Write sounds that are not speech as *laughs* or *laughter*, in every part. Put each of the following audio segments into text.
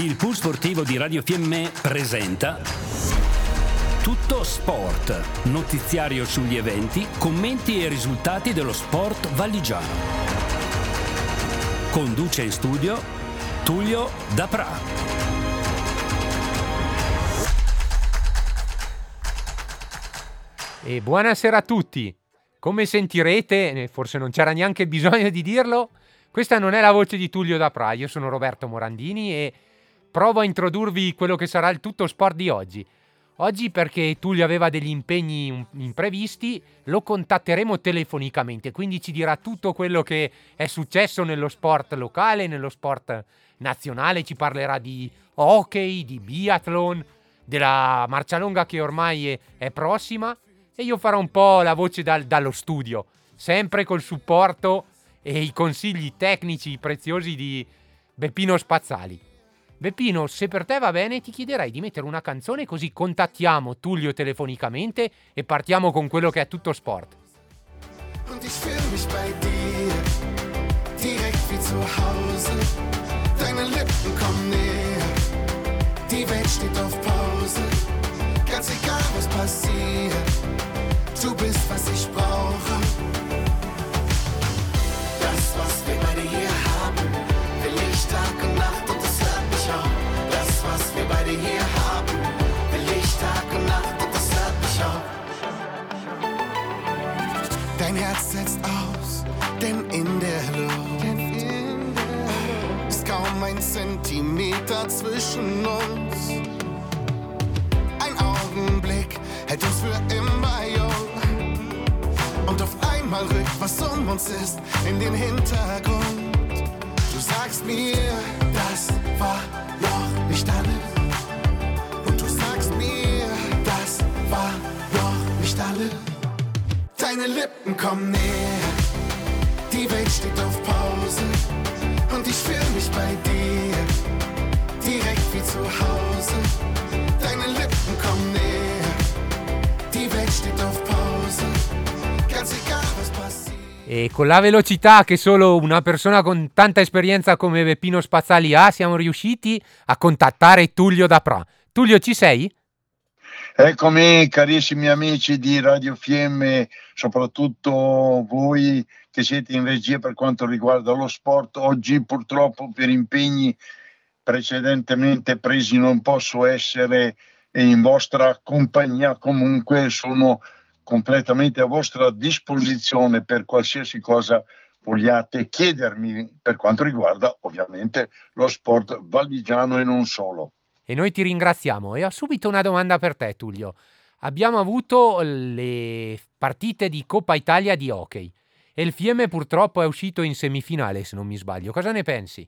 Il pool sportivo di Radio Fiemme presenta Tutto Sport, notiziario sugli eventi, commenti e risultati dello sport valigiano. Conduce in studio Tullio Dapra. E buonasera a tutti. Come sentirete, forse non c'era neanche bisogno di dirlo, questa non è la voce di Tullio Dapra, io sono Roberto Morandini e provo a introdurvi quello che sarà il tutto sport di oggi. Oggi perché Tullio aveva degli impegni imprevisti, lo contatteremo telefonicamente, quindi ci dirà tutto quello che è successo nello sport locale, nello sport nazionale, ci parlerà di hockey, di biathlon, della marcia lunga che ormai è, prossima e io farò un po' la voce dal, dallo studio, sempre col supporto e i consigli tecnici preziosi di Beppino Spazzali. Beppino, se per te va bene, ti chiederei di mettere una canzone così contattiamo Tullio telefonicamente e partiamo con quello che è tutto sport. Und ich fühl mich bei dir, direkt wie zu Hause. Deine Lippen kommen näher, die Welt steht auf Pause. Ganz egal, was passiert, du bist, was ich brauche. Zentimeter zwischen uns. Ein Augenblick hält uns für immer jung. Und auf einmal rückt, was um uns ist, in den Hintergrund. Du sagst mir, das war noch nicht alles. Und du sagst mir, das war noch nicht alles. Deine Lippen kommen näher, die Welt steht auf Pause. Und ich fühle mich bei dir, direkt wie zu Hause. Deine Lippen kommen näher, die Welt steht auf Pause. Ganz egal, was passiert. E con la velocità che solo una persona con tanta esperienza come Beppino Spazzali ha, siamo riusciti a contattare Tullio Dapra. Tullio, ci sei? Eccomi, carissimi amici di Radio Fiemme, soprattutto voi che siete in regia per quanto riguarda lo sport. Oggi purtroppo per impegni precedentemente presi non posso essere in vostra compagnia, comunque sono completamente a vostra disposizione per qualsiasi cosa vogliate chiedermi per quanto riguarda ovviamente lo sport valigiano e non solo. E noi ti ringraziamo e ho subito una domanda per te Tullio. Abbiamo avuto le partite di Coppa Italia di hockey e il Fiemme purtroppo è uscito in semifinale se non mi sbaglio. Cosa ne pensi?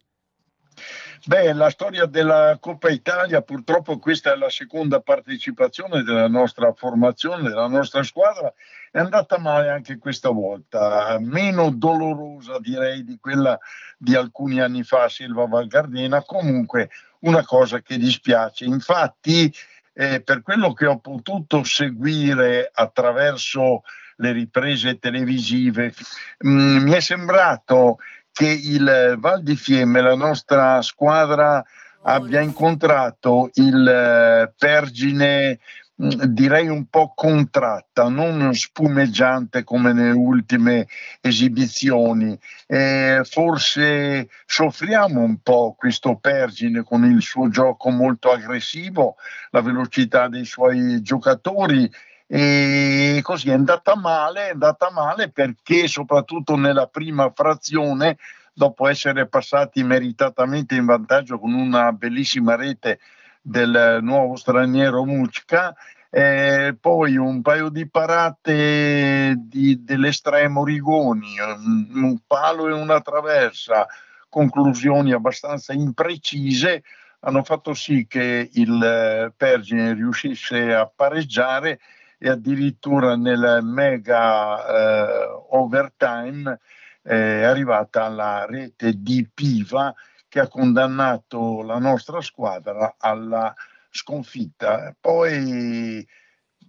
Beh, la storia della Coppa Italia, purtroppo questa è la seconda partecipazione della nostra formazione, della nostra squadra, è andata male anche questa volta, meno dolorosa direi di quella di alcuni anni fa Silva Valgardena, comunque una cosa che dispiace. Infatti, eh, per quello che ho potuto seguire attraverso le riprese televisive, mh, mm, mi è sembrato che il Val di Fiemme, la nostra squadra, abbia incontrato il eh, Pergine mm, direi un po' contratta, non spumeggiante come nelle ultime esibizioni. Eh, forse soffriamo un po' questo Pergine con il suo gioco molto aggressivo, la velocità dei suoi giocatori e così è andata male, è andata male perché soprattutto nella prima frazione, dopo essere passati meritatamente in vantaggio con una bellissima rete del nuovo straniero Mucca, eh, poi un paio di parate di, dell'estremo Rigoni, un, un palo e una traversa, conclusioni abbastanza imprecise, hanno fatto sì che il eh, Pergine riuscisse a pareggiare e addirittura nel mega eh, overtime è arrivata alla rete di Piva che ha condannato la nostra squadra alla sconfitta. Poi,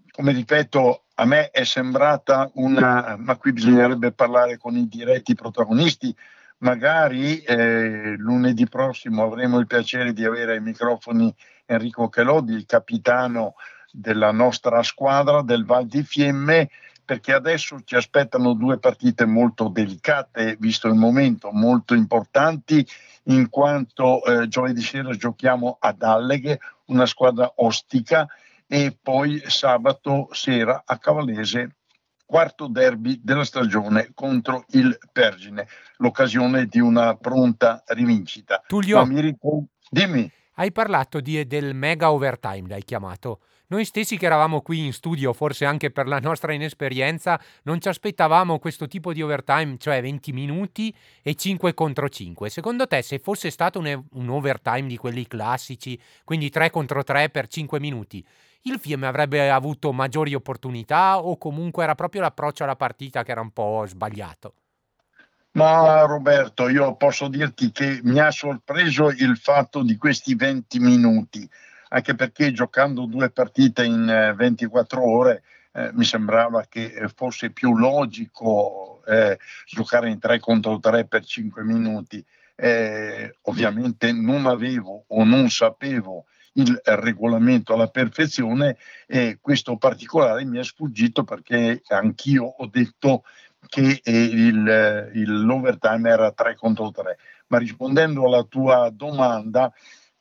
come ripeto, a me è sembrata una, ma qui bisognerebbe parlare con i diretti protagonisti, magari eh, lunedì prossimo avremo il piacere di avere ai microfoni Enrico Chelodi, il capitano della nostra squadra del Val di Fiemme, perché adesso ci aspettano due partite molto delicate, visto il momento, molto importanti, in quanto eh, giovedì sera giochiamo ad Alleghe, una squadra ostica, e poi sabato sera a Cavallese quarto derby della stagione contro il Pergine, l'occasione di una pronta rivincita. Tullio, ricordo... dimmi. Hai parlato di, del mega overtime, l'hai chiamato. Noi stessi che eravamo qui in studio, forse anche per la nostra inesperienza, non ci aspettavamo questo tipo di overtime, cioè 20 minuti e 5 contro 5. Secondo te, se fosse stato un, un overtime di quelli classici, quindi 3 contro 3 per 5 minuti, il film avrebbe avuto maggiori opportunità o comunque era proprio l'approccio alla partita che era un po' sbagliato? Ma Roberto, io posso dirti che mi ha sorpreso il fatto di questi 20 minuti, anche perché giocando due partite in 24 eh, ore eh, mi sembrava che fosse più logico eh, giocare in 3 contro 3 per 5 minuti. Eh, ovviamente non avevo o non sapevo il regolamento alla perfezione e questo particolare mi è sfuggito perché anch'io ho detto che il, il, l'overtime era 3 contro 3. Ma rispondendo alla tua domanda,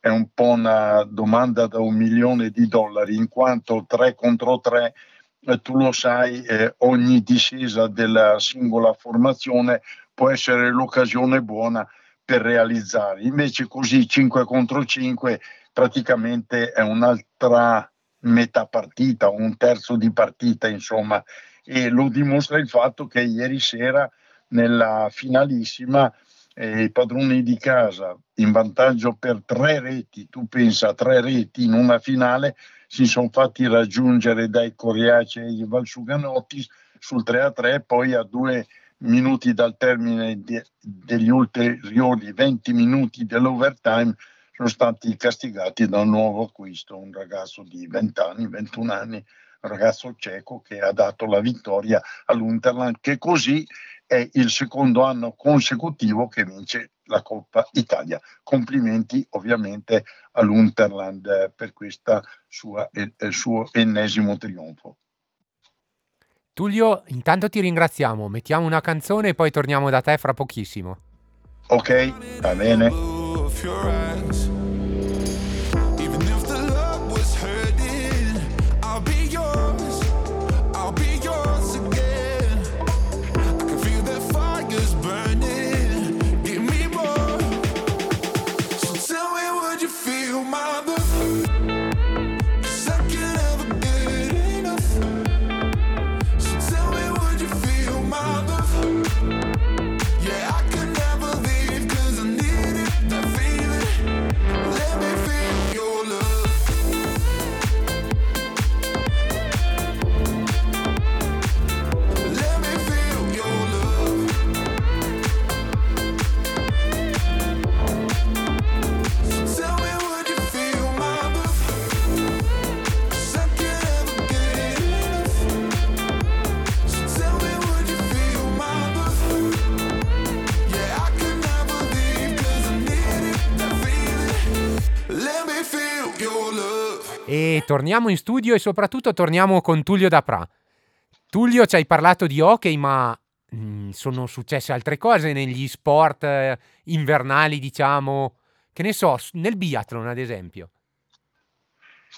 è un po' una domanda da un milione di dollari, in quanto 3 contro 3, eh, tu lo sai, eh, ogni discesa della singola formazione può essere l'occasione buona per realizzare. Invece così 5 contro 5 praticamente è un'altra metà partita, un terzo di partita, insomma, e lo dimostra il fatto che ieri sera nella finalissima eh, i padroni di casa in vantaggio per tre reti, tu pensa tre reti in una finale, si sono fatti raggiungere dai Coriacei e Valsuganotti sul 3 a 3, poi a due minuti dal termine de, degli ulteriori 20 minuti dell'overtime sono stati castigati da un nuovo acquisto, un ragazzo di 20 anni, 21 anni, un ragazzo cieco che ha dato la vittoria all'Unterland, che così è il secondo anno consecutivo che vince la Coppa Italia. Complimenti ovviamente all'Unterland per questo suo ennesimo trionfo. Tullio, intanto ti ringraziamo, mettiamo una canzone e poi torniamo da te fra pochissimo. Ok, va bene. E torniamo in studio e soprattutto torniamo con Tullio Dapra. Tullio ci hai parlato di hockey, ma mm, sono successe altre cose negli sport eh, invernali, diciamo, che ne so, nel biathlon ad esempio.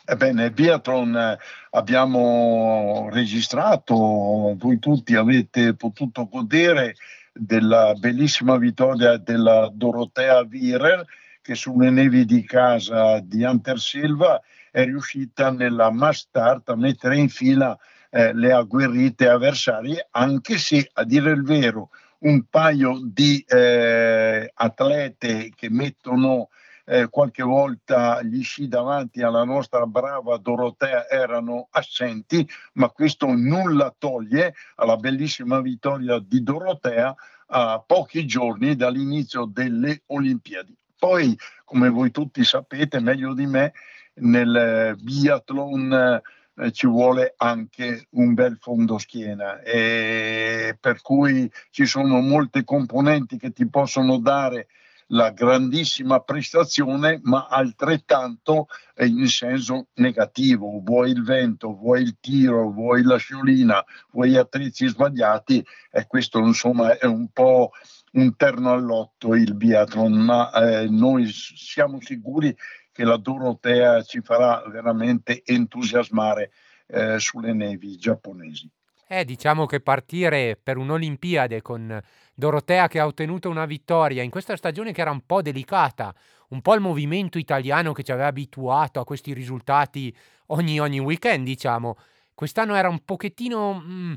Ebbene, nel biathlon eh, abbiamo registrato, voi tutti avete potuto godere della bellissima vittoria della Dorotea Virer che sulle nevi di casa di Hunter Silva è riuscita nella mass start a mettere in fila eh, le agguerrite avversarie, anche se a dire il vero un paio di eh, atlete che mettono eh, qualche volta gli sci davanti alla nostra brava Dorotea erano assenti, ma questo nulla toglie alla bellissima vittoria di Dorotea a pochi giorni dall'inizio delle Olimpiadi. Poi, come voi tutti sapete meglio di me, nel biathlon eh, ci vuole anche un bel fondo schiena e per cui ci sono molte componenti che ti possono dare la grandissima prestazione, ma altrettanto in senso negativo, vuoi il vento, vuoi il tiro, vuoi la sciolina, vuoi attrezzi sbagliati e questo insomma è un po' un terno all'otto il biathlon, ma eh, noi siamo sicuri che la Dorotea ci farà veramente entusiasmare eh, sulle nevi giapponesi. Eh, diciamo che partire per un'Olimpiade con Dorotea che ha ottenuto una vittoria in questa stagione che era un po' delicata, un po' il movimento italiano che ci aveva abituato a questi risultati ogni, ogni weekend, diciamo. Quest'anno era un pochettino... Mm,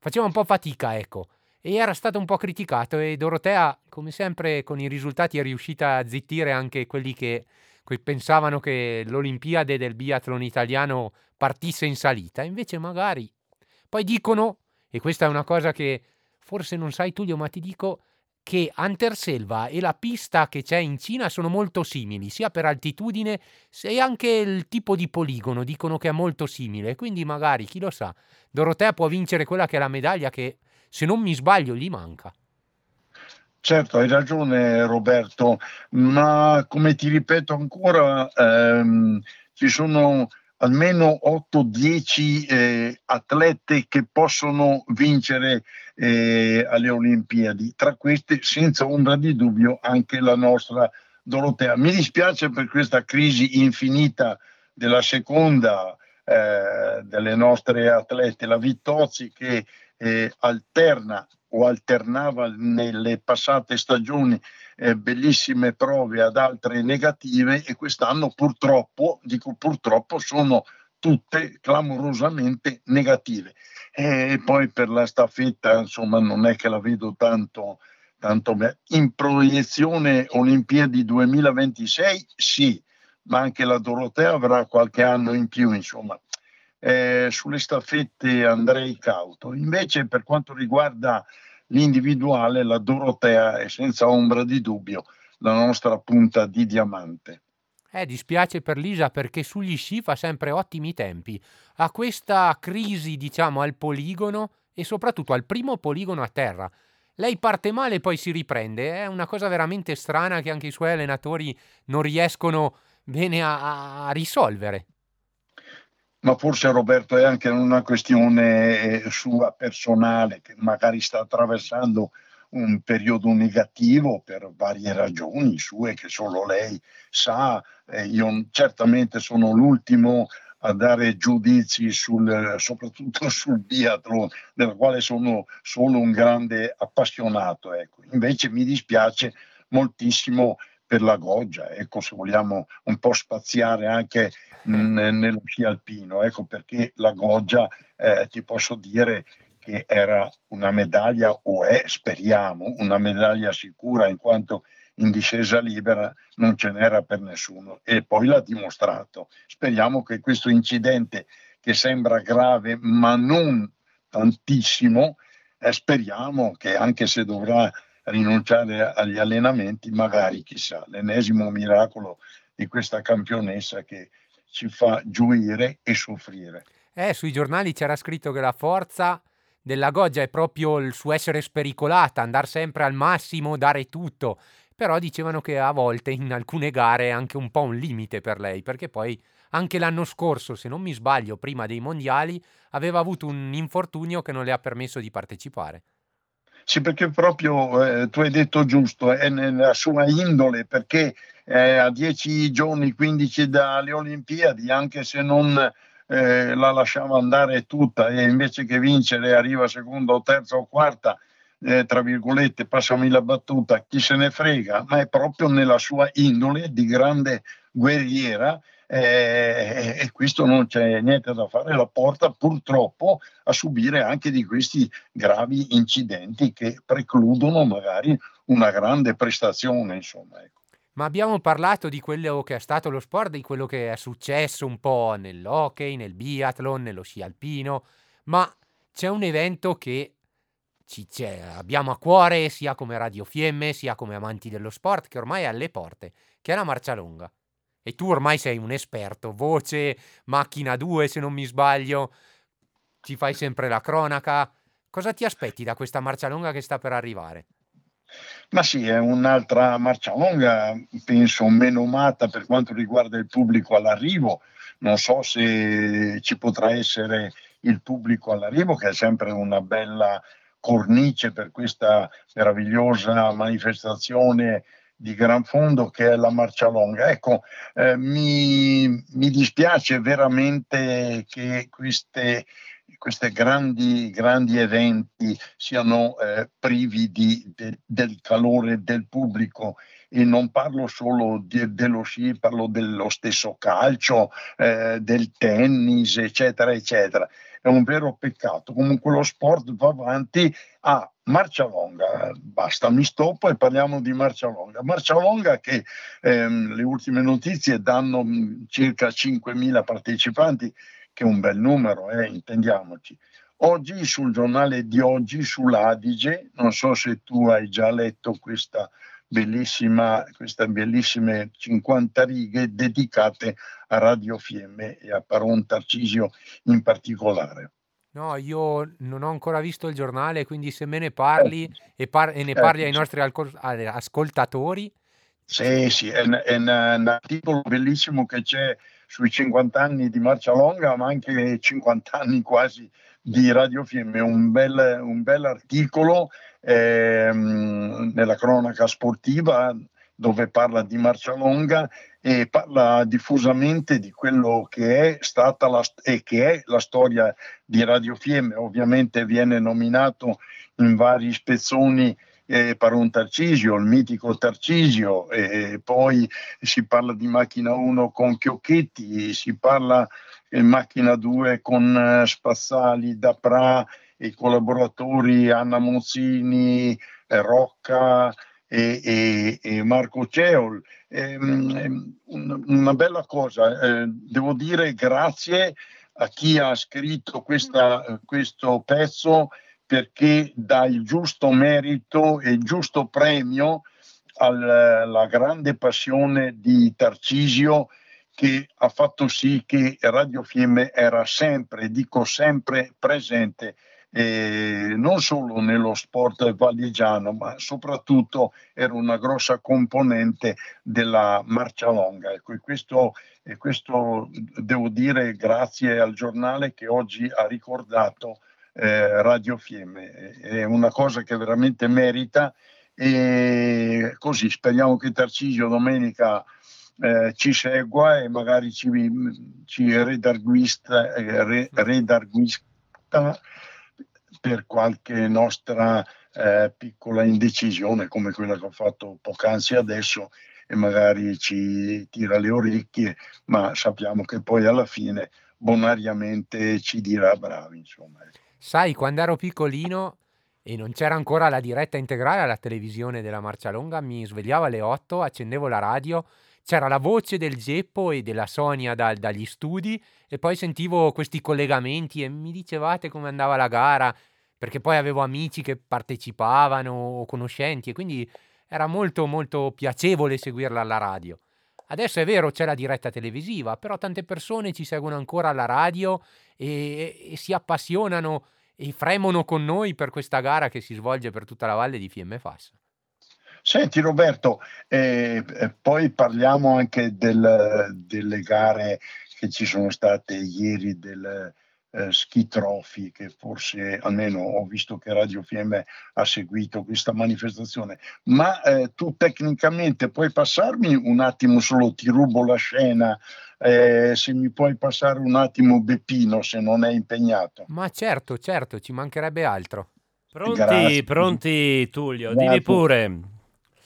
faceva un po' fatica, ecco. E era stato un po' criticato e Dorotea, come sempre, con i risultati è riuscita a zittire anche quelli che pensavano che l'Olimpiade del biathlon italiano partisse in salita. Invece magari poi dicono, e questa è una cosa che forse non sai Tullio, ma ti dico che Anterselva e la pista che c'è in Cina sono molto simili, sia per altitudine sia anche il tipo di poligono, dicono che è molto simile, quindi magari, chi lo sa, Dorotea può vincere quella che è la medaglia che, se non mi sbaglio, gli manca. Certo, hai ragione Roberto, ma come ti ripeto ancora, ehm, ci sono almeno 8-10 eh, atlete che possono vincere eh, alle Olimpiadi, tra queste senza ombra di dubbio anche la nostra Dorotea. Mi dispiace per questa crisi infinita della seconda eh, delle nostre atlete, la Vittozzi che eh, alterna o alternava nelle passate stagioni eh, bellissime prove ad altre negative e quest'anno purtroppo, dico purtroppo, sono tutte clamorosamente negative. E poi per la staffetta, insomma, non è che la vedo tanto, tanto bene. In proiezione Olimpiadi 2026, sì, ma anche la Dorotea avrà qualche anno in più, insomma. Eh, sulle staffette andrei cauto. Invece, per quanto riguarda l'individuale, la Dorotea è senza ombra di dubbio la nostra punta di diamante. Eh, dispiace per Lisa perché sugli sci fa sempre ottimi tempi. Ha questa crisi, diciamo, al poligono e soprattutto al primo poligono a terra. Lei parte male e poi si riprende. È una cosa veramente strana che anche i suoi allenatori non riescono bene a, a risolvere ma forse Roberto è anche una questione eh, sua personale, che magari sta attraversando un periodo negativo per varie ragioni sue che solo lei sa. Eh, io certamente sono l'ultimo a dare giudizi sul, soprattutto *laughs* sul biathlon, del quale sono solo un grande appassionato. Ecco. Invece mi dispiace moltissimo per la Goggia, ecco se vogliamo un po' spaziare anche nello sci alpino, ecco perché la Goggia eh, ti posso dire che era una medaglia o è, speriamo, una medaglia sicura in quanto in discesa libera non ce n'era per nessuno e poi l'ha dimostrato. Speriamo che questo incidente che sembra grave ma non tantissimo, eh, speriamo che anche se dovrà rinunciare agli allenamenti, magari chissà, l'ennesimo miracolo di questa campionessa che ci fa gioire e soffrire. Eh, sui giornali c'era scritto che la forza della Goggia è proprio il suo essere spericolata, andare sempre al massimo, dare tutto. Però dicevano che a volte in alcune gare è anche un po' un limite per lei, perché poi anche l'anno scorso, se non mi sbaglio, prima dei mondiali, aveva avuto un infortunio che non le ha permesso di partecipare. Sì, perché proprio eh, tu hai detto giusto, è nella sua indole, perché eh, a 10 giorni, 15 dalle Olimpiadi, anche se non eh, la lasciava andare tutta e invece che vincere arriva seconda o terza o quarta, eh, tra virgolette, passami la battuta, chi se ne frega, ma è proprio nella sua indole di grande guerriera eh, e questo non c'è niente da fare, la porta purtroppo a subire anche di questi gravi incidenti che precludono magari una grande prestazione. Insomma, ecco. Ma abbiamo parlato di quello che è stato lo sport, di quello che è successo un po' nell'hockey, nel biathlon, nello sci alpino, ma c'è un evento che ci, abbiamo a cuore sia come Radio Fiemme, sia come amanti dello sport, che ormai è alle porte, che è la marcia lunga E tu ormai sei un esperto, voce, macchina 2 se non mi sbaglio, ci fai sempre la cronaca. Cosa ti aspetti da questa marcia lunga che sta per arrivare? Ma sì, è un'altra marcia lunga, penso meno amata per quanto riguarda il pubblico all'arrivo. Non so se ci potrà essere il pubblico all'arrivo, che è sempre una bella cornice per questa meravigliosa manifestazione di gran fondo che è la Marcia Longa. Ecco, eh, mi, mi, dispiace veramente che queste, questi grandi, grandi eventi siano eh, privi di, de, del calore del pubblico e non parlo solo di, dello sci, parlo dello stesso calcio, eh, del tennis, eccetera, eccetera è un vero peccato. Comunque lo sport va avanti a marcia longa, basta, mi stoppo e parliamo di marcia longa. Marcia longa che ehm, le ultime notizie danno mm, circa 5.000 partecipanti, che è un bel numero, eh, intendiamoci. Oggi sul giornale di oggi, sull'Adige, non so se tu hai già letto questa bellissima, queste bellissime 50 righe dedicate a Radio Fiemme e a Paron Tarcisio in particolare. No, io non ho ancora visto il giornale, quindi se me ne parli eh, e, par- e, ne parli eh, ai nostri alco- ascoltatori. Sì, sì, è, è un articolo bellissimo che c'è sui 50 anni di Marcia Longa, ma anche 50 anni quasi di Radio Fiemme, un bel, un bel articolo ehm, nella cronaca sportiva dove parla di marcia longa e parla diffusamente di quello che è stata la, e che è la storia di Radio Fiemme. Ovviamente viene nominato in vari spezzoni eh, Paron Tarcisio, il mitico Tarcisio, e poi si parla di Macchina 1 con Chiocchetti, si parla di Macchina 2 con eh, Spazzali, Dapra i collaboratori Anna Mozzini, eh, Rocca e, e, e Marco Ceol. Ehm, una bella cosa, eh, devo dire grazie a chi ha scritto questa, questo pezzo perché dà il giusto merito e il giusto premio alla grande passione di Tarcisio che ha fatto sì che Radio Fiemme era sempre, dico sempre, presente eh, non solo nello sport valligiano, ma soprattutto era una grossa componente della marcia longa. Ecco, e questo, e questo devo dire grazie al giornale che oggi ha ricordato eh, Radio Fiemme. È una cosa che veramente merita e così speriamo che Tarcisio domenica eh, ci segua e magari ci, ci redarguista, eh, redarguista per qualche nostra eh, piccola indecisione come quella che ho fatto poc'anzi adesso e magari ci tira le orecchie, ma sappiamo che poi alla fine bonariamente ci dirà bravi. Insomma. Sai, quando ero piccolino e non c'era ancora la diretta integrale alla televisione della Marcia Longa, mi svegliavo alle 8, accendevo la radio, c'era la voce del Geppo e della Sonia da, dagli studi e poi sentivo questi collegamenti e mi dicevate come andava la gara, perché poi avevo amici che partecipavano o conoscenti e quindi era molto molto piacevole seguirla alla radio. Adesso è vero c'è la diretta televisiva, però tante persone ci seguono ancora alla radio e, e si appassionano e fremono con noi per questa gara che si svolge per tutta la valle di Fiemme Fassa. Senti Roberto, eh, poi parliamo anche del, delle gare che ci sono state ieri del, eh, trophy che forse almeno ho visto che Radio FM ha seguito questa manifestazione. Ma eh, tu tecnicamente puoi passarmi un attimo solo ti rubo la scena eh, se mi puoi passare un attimo Beppino se non è impegnato. Ma certo certo ci mancherebbe altro. Pronti Grazie. pronti Tullio Grazie. dimmi pure.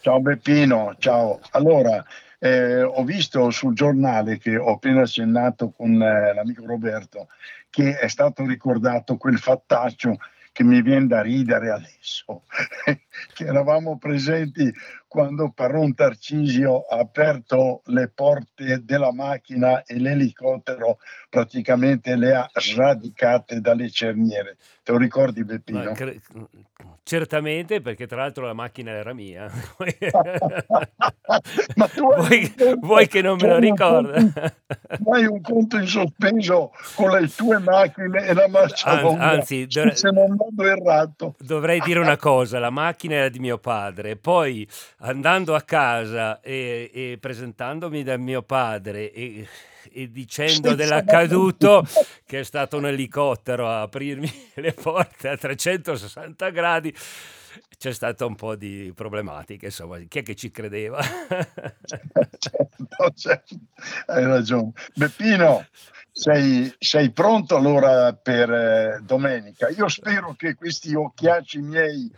Ciao Beppino ciao. Allora eh, ho visto sul giornale che ho appena accennato con eh, l'amico Roberto che è stato ricordato quel fattaccio che mi viene da ridere adesso, *laughs* che eravamo presenti quando Paron Tarcisio ha aperto le porte della macchina e l'elicottero praticamente le ha sradicate dalle cerniere. Te lo ricordi Beppino? Cre- certamente perché tra l'altro la macchina era mia. *laughs* Ma tu vuoi, vuoi che non me lo ricorda? hai un conto in sospeso con le tue macchine e la marcia An- anzi, dov- se non vado errato. Dovrei dire una cosa, la macchina era di mio padre, poi andando a casa e, e presentandomi da mio padre e, e dicendo dell'accaduto *laughs* che è stato un elicottero a aprirmi *laughs* le porte a 360 gradi, c'è stato un po' di problematiche, insomma, chi è che ci credeva? certo, certo, hai ragione. Beppino, sei, sei, pronto allora per eh, domenica? Io spero che questi occhiacci miei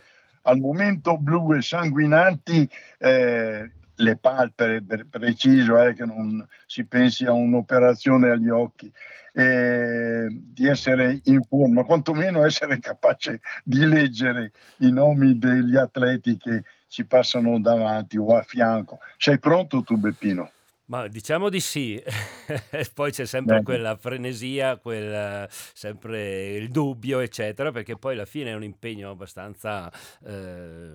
al momento blu e sanguinanti, eh, le palpebre per preciso, eh, che non si pensi a un'operazione agli occhi, eh, di essere in forma, quantomeno essere capace di leggere i nomi degli atleti che ci passano davanti o a fianco. Sei pronto tu Beppino? Ma diciamo di sì, *laughs* poi c'è sempre Beh. quella frenesia, quel, sempre il dubbio, eccetera, perché poi alla fine è un impegno abbastanza eh,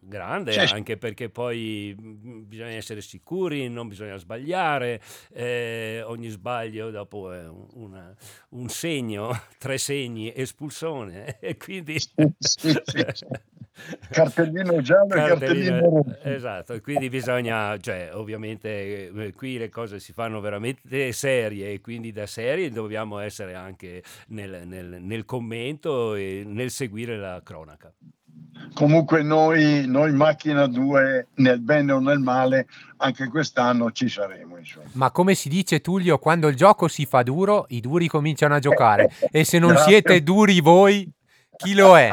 grande, cioè, anche perché poi bisogna essere sicuri, non bisogna sbagliare, eh, ogni sbaglio dopo è una, un segno, *laughs* tre segni, espulsione, *laughs* e quindi... Sì, sì, sì, cartellino giallo cartellino, e cartellino rosso. Esatto, e quindi bisogna, cioè ovviamente eh, qui le cose si fanno veramente serie e quindi da serie dobbiamo essere anche nel, nel, nel commento e nel seguire la cronaca. Comunque noi, noi macchina 2 nel bene o nel male anche quest'anno ci saremo. Insomma. Ma come si dice Tullio, quando il gioco si fa duro, i duri cominciano a giocare e se non Grazie. siete duri voi, chi lo è?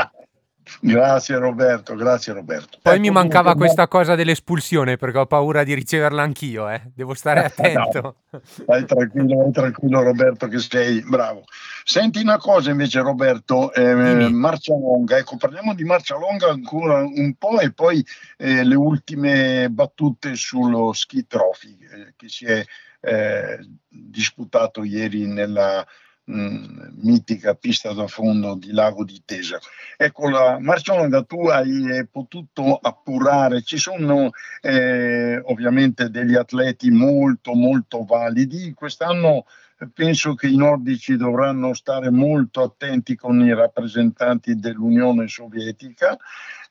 Grazie Roberto, grazie Roberto. Poi ecco, mi mancava comunque... questa cosa dell'espulsione perché ho paura di riceverla anch'io, eh. devo stare *laughs* attento. no, vai tranquillo, vai tranquillo Roberto che sei bravo. Senti una cosa invece Roberto, eh, marcia longa, ecco parliamo di marcia longa ancora un po' e poi eh, le ultime battute sullo ski trophy eh, che si è eh, disputato ieri nella mh, mitica pista da fondo di Lago di Tesa. Ecco, la Marciolanda tu hai eh, potuto appurare, ci sono eh, ovviamente degli atleti molto molto validi, quest'anno penso che i nordici dovranno stare molto attenti con i rappresentanti dell'Unione Sovietica,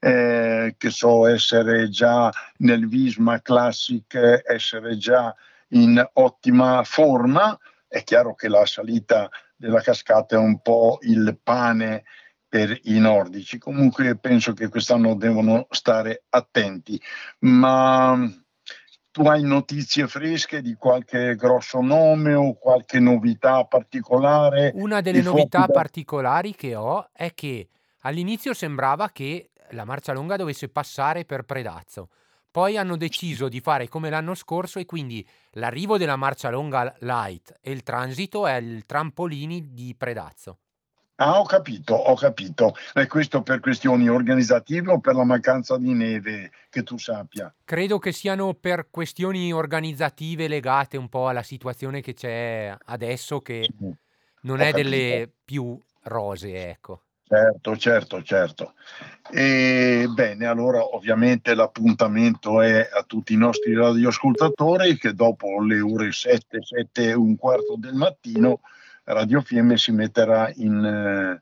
eh, che so essere già nel Visma Classic, essere già in ottima forma. È chiaro che la salita della cascata è un po' il pane per i nordici. Comunque penso che quest'anno devono stare attenti. Ma tu hai notizie fresche di qualche grosso nome o qualche novità particolare? Una delle novità da... particolari che ho è che all'inizio sembrava che la marcia lunga dovesse passare per Predazzo. Poi hanno deciso di fare come l'anno scorso e quindi l'arrivo della marcia longa light e il transito è il trampolini di Predazzo. Ah, ho capito, ho capito. E questo per questioni organizzative o per la mancanza di neve, che tu sappia? Credo che siano per questioni organizzative legate un po' alla situazione che c'è adesso, che sì, non è capito. delle più rose, ecco. Certo, certo, certo. E bene, allora ovviamente l'appuntamento è a tutti i nostri radioascoltatori che dopo le ore 7, 7 e un quarto del mattino Radio Fiemme si metterà in eh,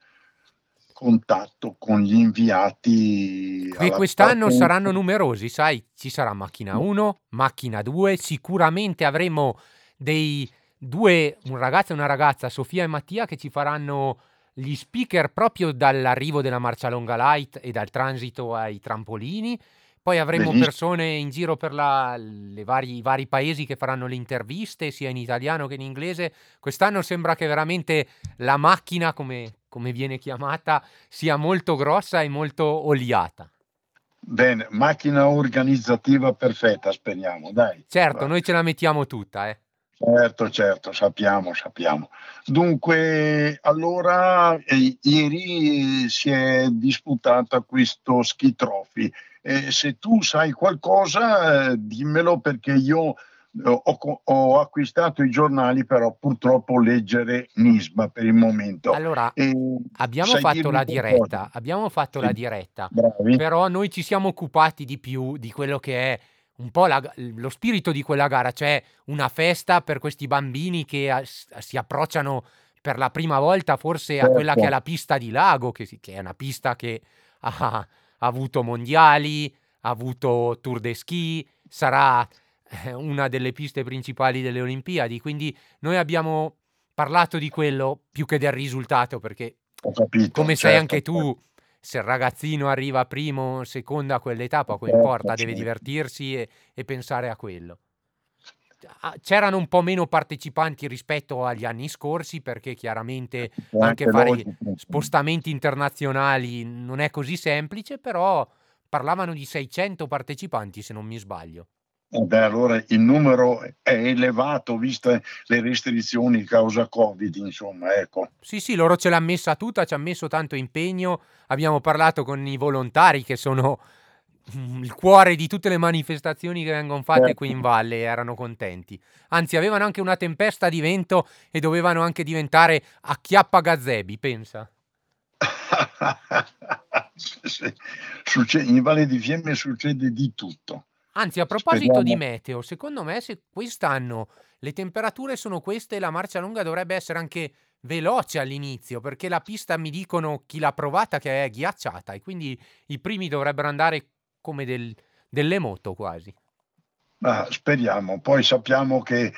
contatto con gli inviati. Che quest'anno parte... saranno numerosi, sai, ci sarà macchina 1, macchina 2, sicuramente avremo dei due, un ragazzo e una ragazza, Sofia e Mattia, che ci faranno gli speaker proprio dall'arrivo della Marcia Longa Light e dal transito ai trampolini. Poi avremo Benissimo. persone in giro per la, vari, i vari paesi che faranno le interviste, sia in italiano che in inglese. Quest'anno sembra che veramente la macchina, come, come viene chiamata, sia molto grossa e molto oliata. Bene, macchina organizzativa perfetta, speriamo, dai. Certo, noi ce la mettiamo tutta, eh. Certo, certo, sappiamo, sappiamo. Dunque, allora, eh, ieri si è disputata questo ski trophy. Eh, se tu sai qualcosa, eh, dimmelo perché io ho, ho, acquistato i giornali, però purtroppo leggere Nisba per il momento. Allora, abbiamo fatto la diretta, abbiamo fatto sì. la diretta, Bravi. però noi ci siamo occupati di più di quello che è un po' la, lo spirito di quella gara, cioè una festa per questi bambini che a, si approcciano per la prima volta forse a quella che è certo. la pista di Lago, che, che è una pista che ha, ha, avuto mondiali, ha avuto Tour de Ski, sarà eh, una delle piste principali delle Olimpiadi, quindi noi abbiamo parlato di quello più che del risultato, perché capito, come certo, sai anche tu, se il ragazzino arriva primo o secondo a quell'età, poco certo, importa, deve certo. divertirsi e, e, pensare a quello. Ah, c'erano un po' meno partecipanti rispetto agli anni scorsi perché chiaramente anche fare spostamenti internazionali non è così semplice, però parlavano di 600 partecipanti se non mi sbaglio. Beh, allora il numero è elevato viste le restrizioni causa Covid, insomma, ecco. Sì, sì, loro ce l'hanno messa tutta, ci hanno messo tanto impegno. Abbiamo parlato con i volontari che sono il cuore di tutte le manifestazioni che vengono fatte certo. qui in valle erano contenti. Anzi, avevano anche una tempesta di vento e dovevano anche diventare acchiappa gazebi, pensa. *laughs* in Valle di Fiemme succede di tutto. Anzi, a proposito di meteo, secondo me se quest'anno le temperature sono queste, la marcia lunga dovrebbe essere anche veloce all'inizio, perché la pista mi dicono chi l'ha provata che è ghiacciata e quindi i primi dovrebbero andare come del, delle moto quasi. Ah, speriamo, poi sappiamo che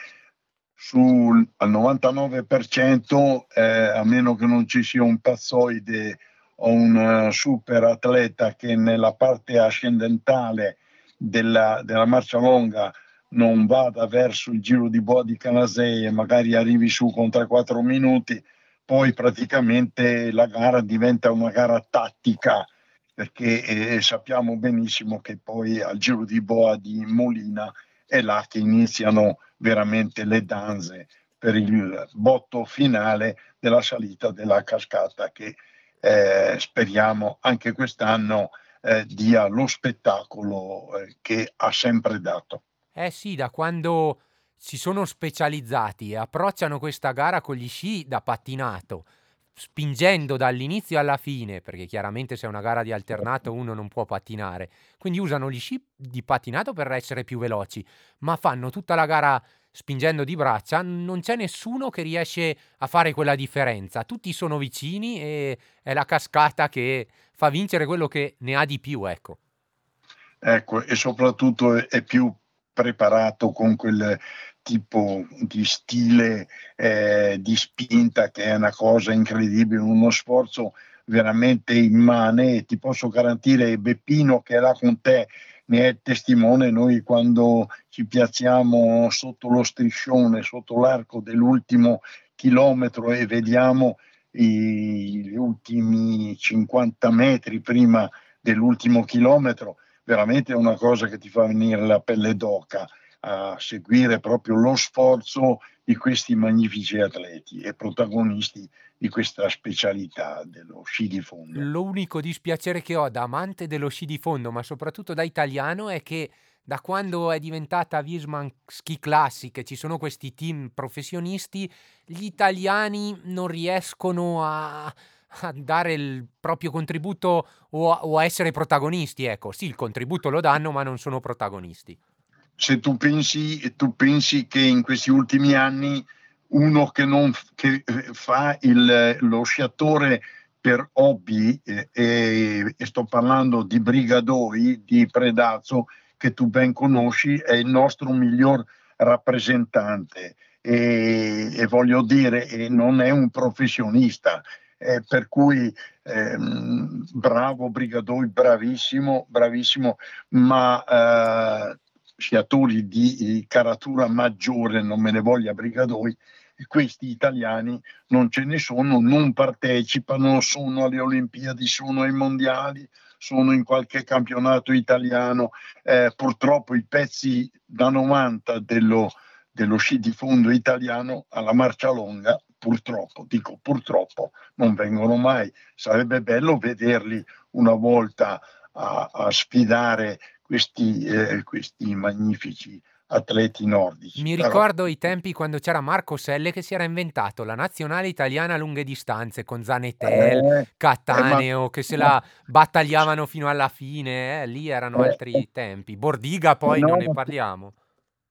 sul, al 99%, eh, a meno che non ci sia un pazzoide o un uh, super atleta che nella parte ascendentale della, della marcia longa non vada verso il giro di boa di Canasei e magari arrivi su con 3-4 minuti, poi praticamente la gara diventa una gara tattica perché eh, sappiamo benissimo che poi al giro di boa di Molina è là che iniziano veramente le danze per il botto finale della salita della cascata che eh, speriamo anche quest'anno eh, dia lo spettacolo eh, che ha sempre dato. Eh sì, da quando si sono specializzati e approcciano questa gara con gli sci da pattinato, spingendo dall'inizio alla fine, perché chiaramente se è una gara di alternato uno non può pattinare, quindi usano gli sci di pattinato per essere più veloci, ma fanno tutta la gara spingendo di braccia, non c'è nessuno che riesce a fare quella differenza. Tutti sono vicini e è la cascata che fa vincere quello che ne ha di più, ecco. Ecco, e soprattutto è più preparato con quel tipo di stile eh, di spinta che è una cosa incredibile, uno sforzo veramente immane e ti posso garantire Beppino che è là con te ne è testimone noi quando ci piazziamo sotto lo striscione, sotto l'arco dell'ultimo chilometro e vediamo gli ultimi 50 metri prima dell'ultimo chilometro, veramente è una cosa che ti fa venire la pelle d'oca a seguire proprio lo sforzo di questi magnifici atleti e protagonisti di questa specialità dello sci di fondo. L'unico dispiacere che ho da amante dello sci di fondo, ma soprattutto da italiano, è che da quando è diventata Wiesman Ski Classic ci sono questi team professionisti, gli italiani non riescono a, a dare il proprio contributo o a, o a, essere protagonisti. Ecco, sì, il contributo lo danno, ma non sono protagonisti. Se tu pensi, tu pensi che in questi ultimi anni uno che, non, che eh, fa il, lo sciatore per hobby, eh, e, e, sto parlando di Brigadoi, di Predazzo, che tu ben conosci, è il nostro miglior rappresentante e, e voglio dire, e non è un professionista. Eh, per cui ehm, bravo Brigadoi, bravissimo, bravissimo, ma eh, sciatori di caratura maggiore, non me ne voglia Brigadoi, questi italiani non ce ne sono, non partecipano, sono alle Olimpiadi, sono ai mondiali, sono in qualche campionato italiano. Eh, purtroppo i pezzi da 90 dello, dello sci di fondo italiano alla marcia longa, purtroppo, dico purtroppo, non vengono mai. Sarebbe bello vederli una volta a, a sfidare questi, eh, questi magnifici atleti nordici. Mi Però- ricordo i tempi quando c'era Marco Selle che si era inventato la nazionale italiana a lunghe distanze con Zanetel, Eh, Cattaneo, eh, che se ma- la battagliavano fino alla fine, eh, lì erano Eh, altri tempi. Bordiga poi no, non ne ma- parliamo.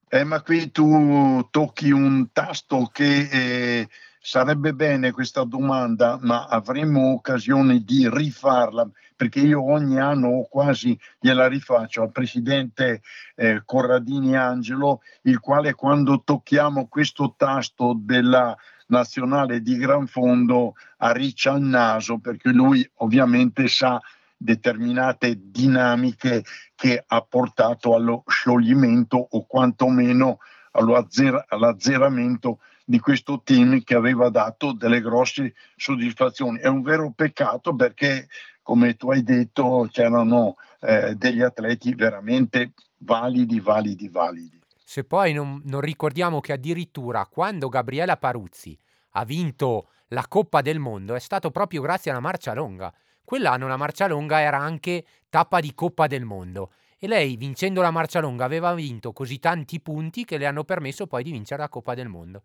Eh, ma qui tu tocchi un tasto che eh, sarebbe bene questa domanda, ma avremo occasione di rifarla, perché io ogni anno o quasi gliela rifaccio al presidente eh, Corradini Angelo, il quale quando tocchiamo questo tasto della nazionale di gran fondo arriccia il naso, perché lui ovviamente sa determinate dinamiche che ha portato allo scioglimento o quantomeno allo azzer- all'azzeramento di questo team che aveva dato delle grosse soddisfazioni. È un vero peccato perché, come tu hai detto, c'erano eh, degli atleti veramente validi, validi, validi. Se poi non, non ricordiamo che addirittura quando Gabriela Paruzzi ha vinto la Coppa del Mondo è stato proprio grazie alla marcia longa. Quell'anno la marcia longa era anche tappa di Coppa del Mondo e lei vincendo la marcia longa aveva vinto così tanti punti che le hanno permesso poi di vincere la Coppa del Mondo.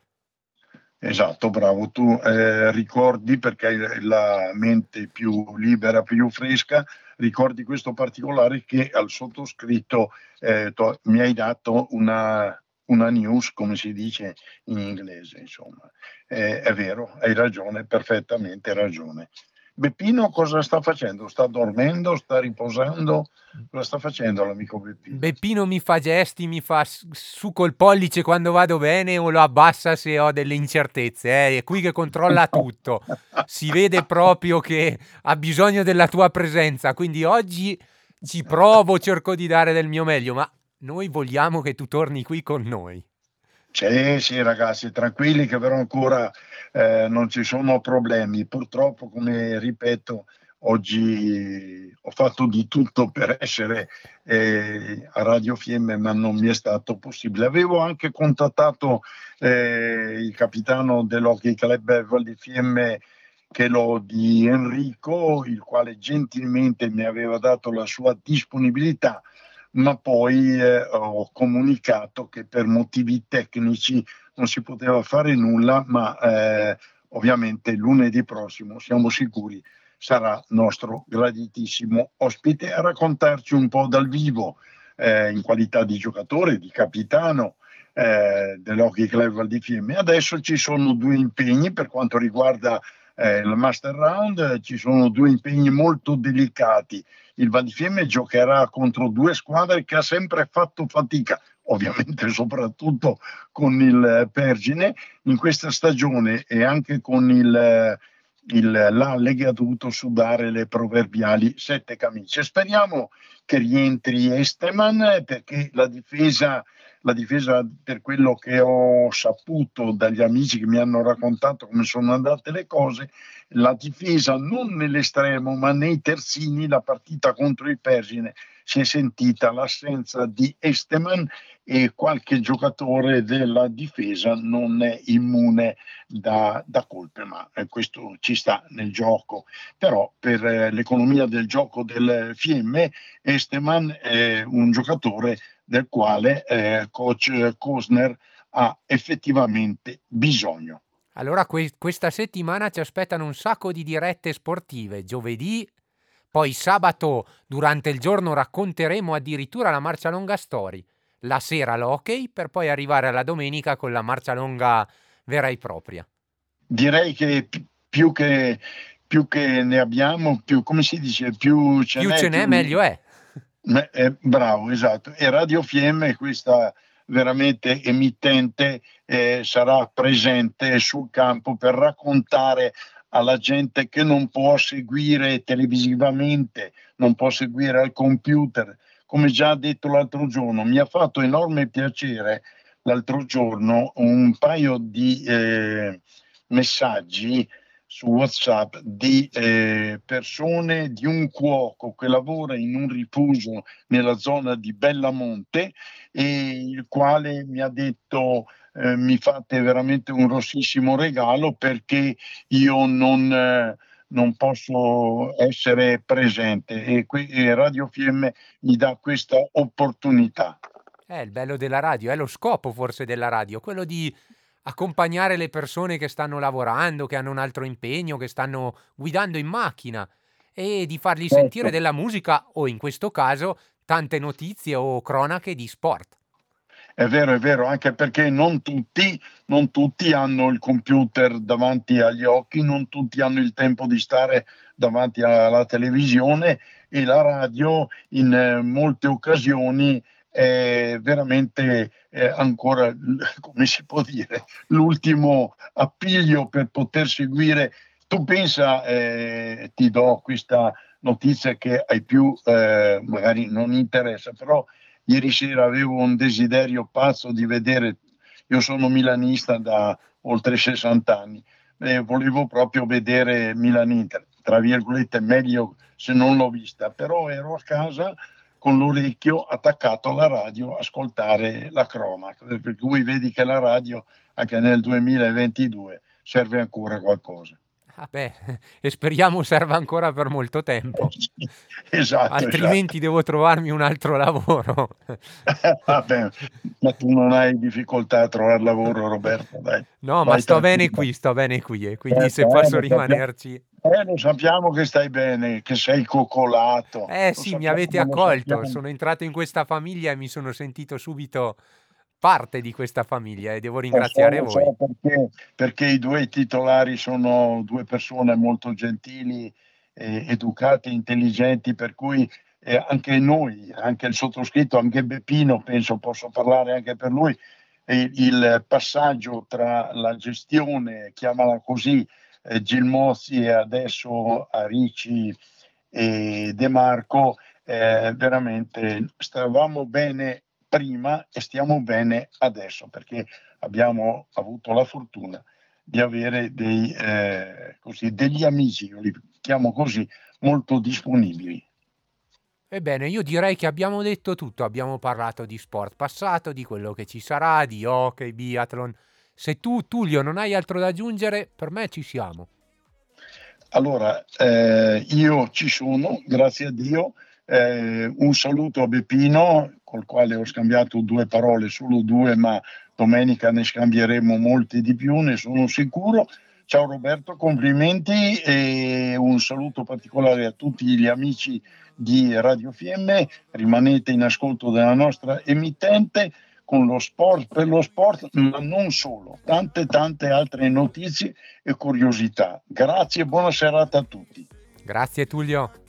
Esatto, bravo, tu eh, ricordi perché hai la mente più libera, più fresca, ricordi questo particolare che al sottoscritto eh, to- mi hai dato una, una news, come si dice in inglese, insomma. Eh, è vero, hai ragione, perfettamente ragione. Beppino cosa sta facendo? Sta dormendo? Sta riposando? Cosa sta facendo l'amico Beppino? Beppino mi fa gesti, mi fa su col pollice quando vado bene o lo abbassa se ho delle incertezze. eh, È qui che controlla tutto. Si vede proprio che ha bisogno della tua presenza. Quindi oggi ci provo, cerco di dare del mio meglio, ma noi vogliamo che tu torni qui con noi. Sì, sì, ragazzi, tranquilli che però ancora eh, non ci sono problemi. Purtroppo, come ripeto, oggi ho fatto di tutto per essere eh, a Radio Fiemme, ma non mi è stato possibile. Avevo anche contattato eh, il capitano dell'Hockey Club Beverly Fiemme, che lo di Enrico, il quale gentilmente mi aveva dato la sua disponibilità ma poi eh, ho comunicato che per motivi tecnici non si poteva fare nulla, ma eh, ovviamente lunedì prossimo siamo sicuri sarà nostro graditissimo ospite a raccontarci un po' dal vivo eh, in qualità di giocatore, di capitano eh, dell'Hockey Club Val di Fiemme. Adesso ci sono due impegni per quanto riguarda eh, il Master Round, ci sono due impegni molto delicati. Il Val di Fiemme giocherà contro due squadre che ha sempre fatto fatica, ovviamente *laughs* soprattutto con il Pergine. In questa stagione e anche con il, il l'Alleghe ha dovuto sudare le proverbiali sette camicie. Speriamo che rientri Esteman perché la difesa la difesa per quello che ho saputo dagli amici che mi hanno raccontato come sono andate le cose, la difesa non nell'estremo ma nei terzini, la partita contro il Persine si è sentita l'assenza di Esteman e qualche giocatore della difesa non è immune da, da colpe, ma eh, questo ci sta nel gioco. Però per eh, l'economia del gioco del Fiemme, Esteman è un giocatore del quale eh, coach Kosner ha effettivamente bisogno. Allora que- questa settimana ci aspettano un sacco di dirette sportive. Giovedì, poi sabato durante il giorno racconteremo addirittura la marcia longa story. La sera l'hockey per poi arrivare alla domenica con la marcia longa vera e propria. Direi che pi- più che, più che ne abbiamo, più, come si dice, più ce Più n'è, ce n'è più- meglio è. *laughs* Eh, bravo, esatto. E Radio Fiemme, questa veramente emittente, eh, sarà presente sul campo per raccontare alla gente che non può seguire televisivamente, non può seguire al computer. Come già detto l'altro giorno, mi ha fatto enorme piacere l'altro giorno un paio di eh, messaggi su WhatsApp di eh, persone, di un cuoco che lavora in un rifuso nella zona di Bellamonte e il quale mi ha detto eh, mi fate veramente un rossissimo regalo perché io non, eh, non posso essere presente e, qui, e Radio Fiemme mi dà questa opportunità. È il bello della radio, è lo scopo forse della radio, quello di accompagnare le persone che stanno lavorando, che hanno un altro impegno, che stanno guidando in macchina e di fargli certo. sentire della musica o in questo caso tante notizie o cronache di sport. È vero, è vero, anche perché non tutti, non tutti hanno il computer davanti agli occhi, non tutti hanno il tempo di stare davanti alla televisione e la radio in eh, molte occasioni è veramente eh, ancora, *laughs* come si può dire, l'ultimo appiglio per poter seguire. Tu pensa, eh, ti do questa notizia che ai più eh, magari non interessa, però ieri sera avevo un desiderio pazzo di vedere, io sono milanista da oltre 60 anni, e volevo proprio vedere Milan-Inter, tra virgolette meglio se non l'ho vista, però ero a casa con l'orecchio attaccato alla radio ascoltare la cronaca, per cui vedi che la radio anche nel 2022 serve ancora qualcosa. Ah beh, *laughs* e speriamo serva ancora per molto tempo. *laughs* esatto. Altrimenti esatto. devo trovarmi un altro lavoro. *laughs* Vabbè, ma tu non hai difficoltà a trovare lavoro, Roberto. Dai. No, Vai ma sto bene qui, sto bene qui e quindi eh, se posso rimanerci. Eh, lo sappiamo che stai bene, che sei coccolato. Eh sì, mi avete accolto, sono entrato in questa famiglia e mi sono sentito subito parte di questa famiglia e devo ringraziare so, voi. Perché, perché, i due titolari sono due persone molto gentili, eh, educate, intelligenti, per cui eh, anche noi, anche il sottoscritto, anche Beppino, penso posso parlare anche per lui, eh, il passaggio tra la gestione, chiamala così, eh, Gilmozzi e adesso Arici e De Marco, eh, veramente stavamo bene prima e stiamo bene adesso perché abbiamo avuto la fortuna di avere dei, eh, così, degli amici, io li chiamo così, molto disponibili. Ebbene, io direi che abbiamo detto tutto, abbiamo parlato di sport passato, di quello che ci sarà, di hockey, biathlon. Se tu, Tullio, non hai altro da aggiungere, per me ci siamo. Allora, eh, io ci sono, grazie a Dio. Eh, un saluto a Beppino, col quale ho scambiato due parole, solo due, ma domenica ne scambieremo molte di più, ne sono sicuro. Ciao Roberto, complimenti e un saluto particolare a tutti gli amici di Radio Fiemme. Rimanete in ascolto della nostra emittente con lo sport per lo sport, ma non solo, tante tante altre notizie e curiosità. Grazie e buona serata a tutti. Grazie Tullio.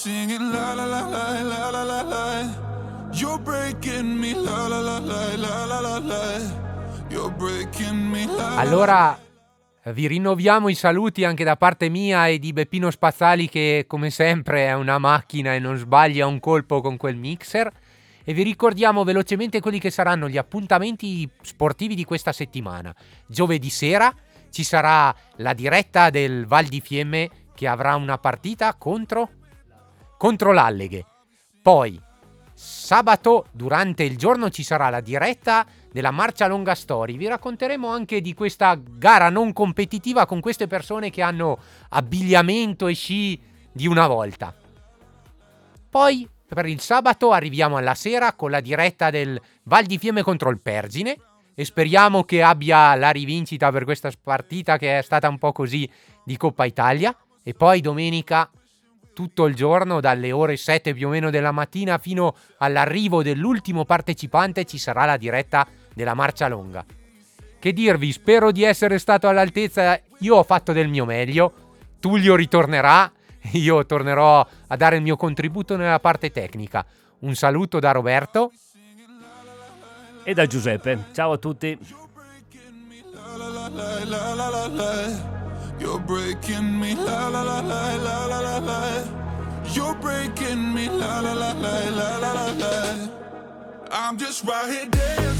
Singing la la la la la la la la. You're breaking me la la la la la la la la. You're breaking me la. Allora vi rinnoviamo i saluti anche da parte mia e di Beppino Spazzali che come sempre è una macchina e non sbaglia un colpo con quel mixer. E vi ricordiamo velocemente quelli che saranno gli appuntamenti sportivi di questa settimana. Giovedì sera ci sarà la diretta del Val di Fiemme che avrà una partita contro, contro l'Alleghe. Poi, sabato, durante il giorno, ci sarà la diretta della Marcia Longa Story. Vi racconteremo anche di questa gara non competitiva con queste persone che hanno abbigliamento e sci di una volta. Poi, per il sabato, arriviamo alla sera con la diretta del Val di Fiemme contro il Pergine e speriamo che abbia la rivincita per questa partita che è stata un po' così di Coppa Italia. E poi domenica tutto il giorno, dalle ore 7 più o meno della mattina fino all'arrivo dell'ultimo partecipante, ci sarà la diretta della marcia longa. Che dirvi, spero di essere stato all'altezza, io ho fatto del mio meglio, Tullio ritornerà, io tornerò a dare il mio contributo nella parte tecnica. Un saluto da Roberto e da Giuseppe. Ciao a tutti. I'm just right here dancing.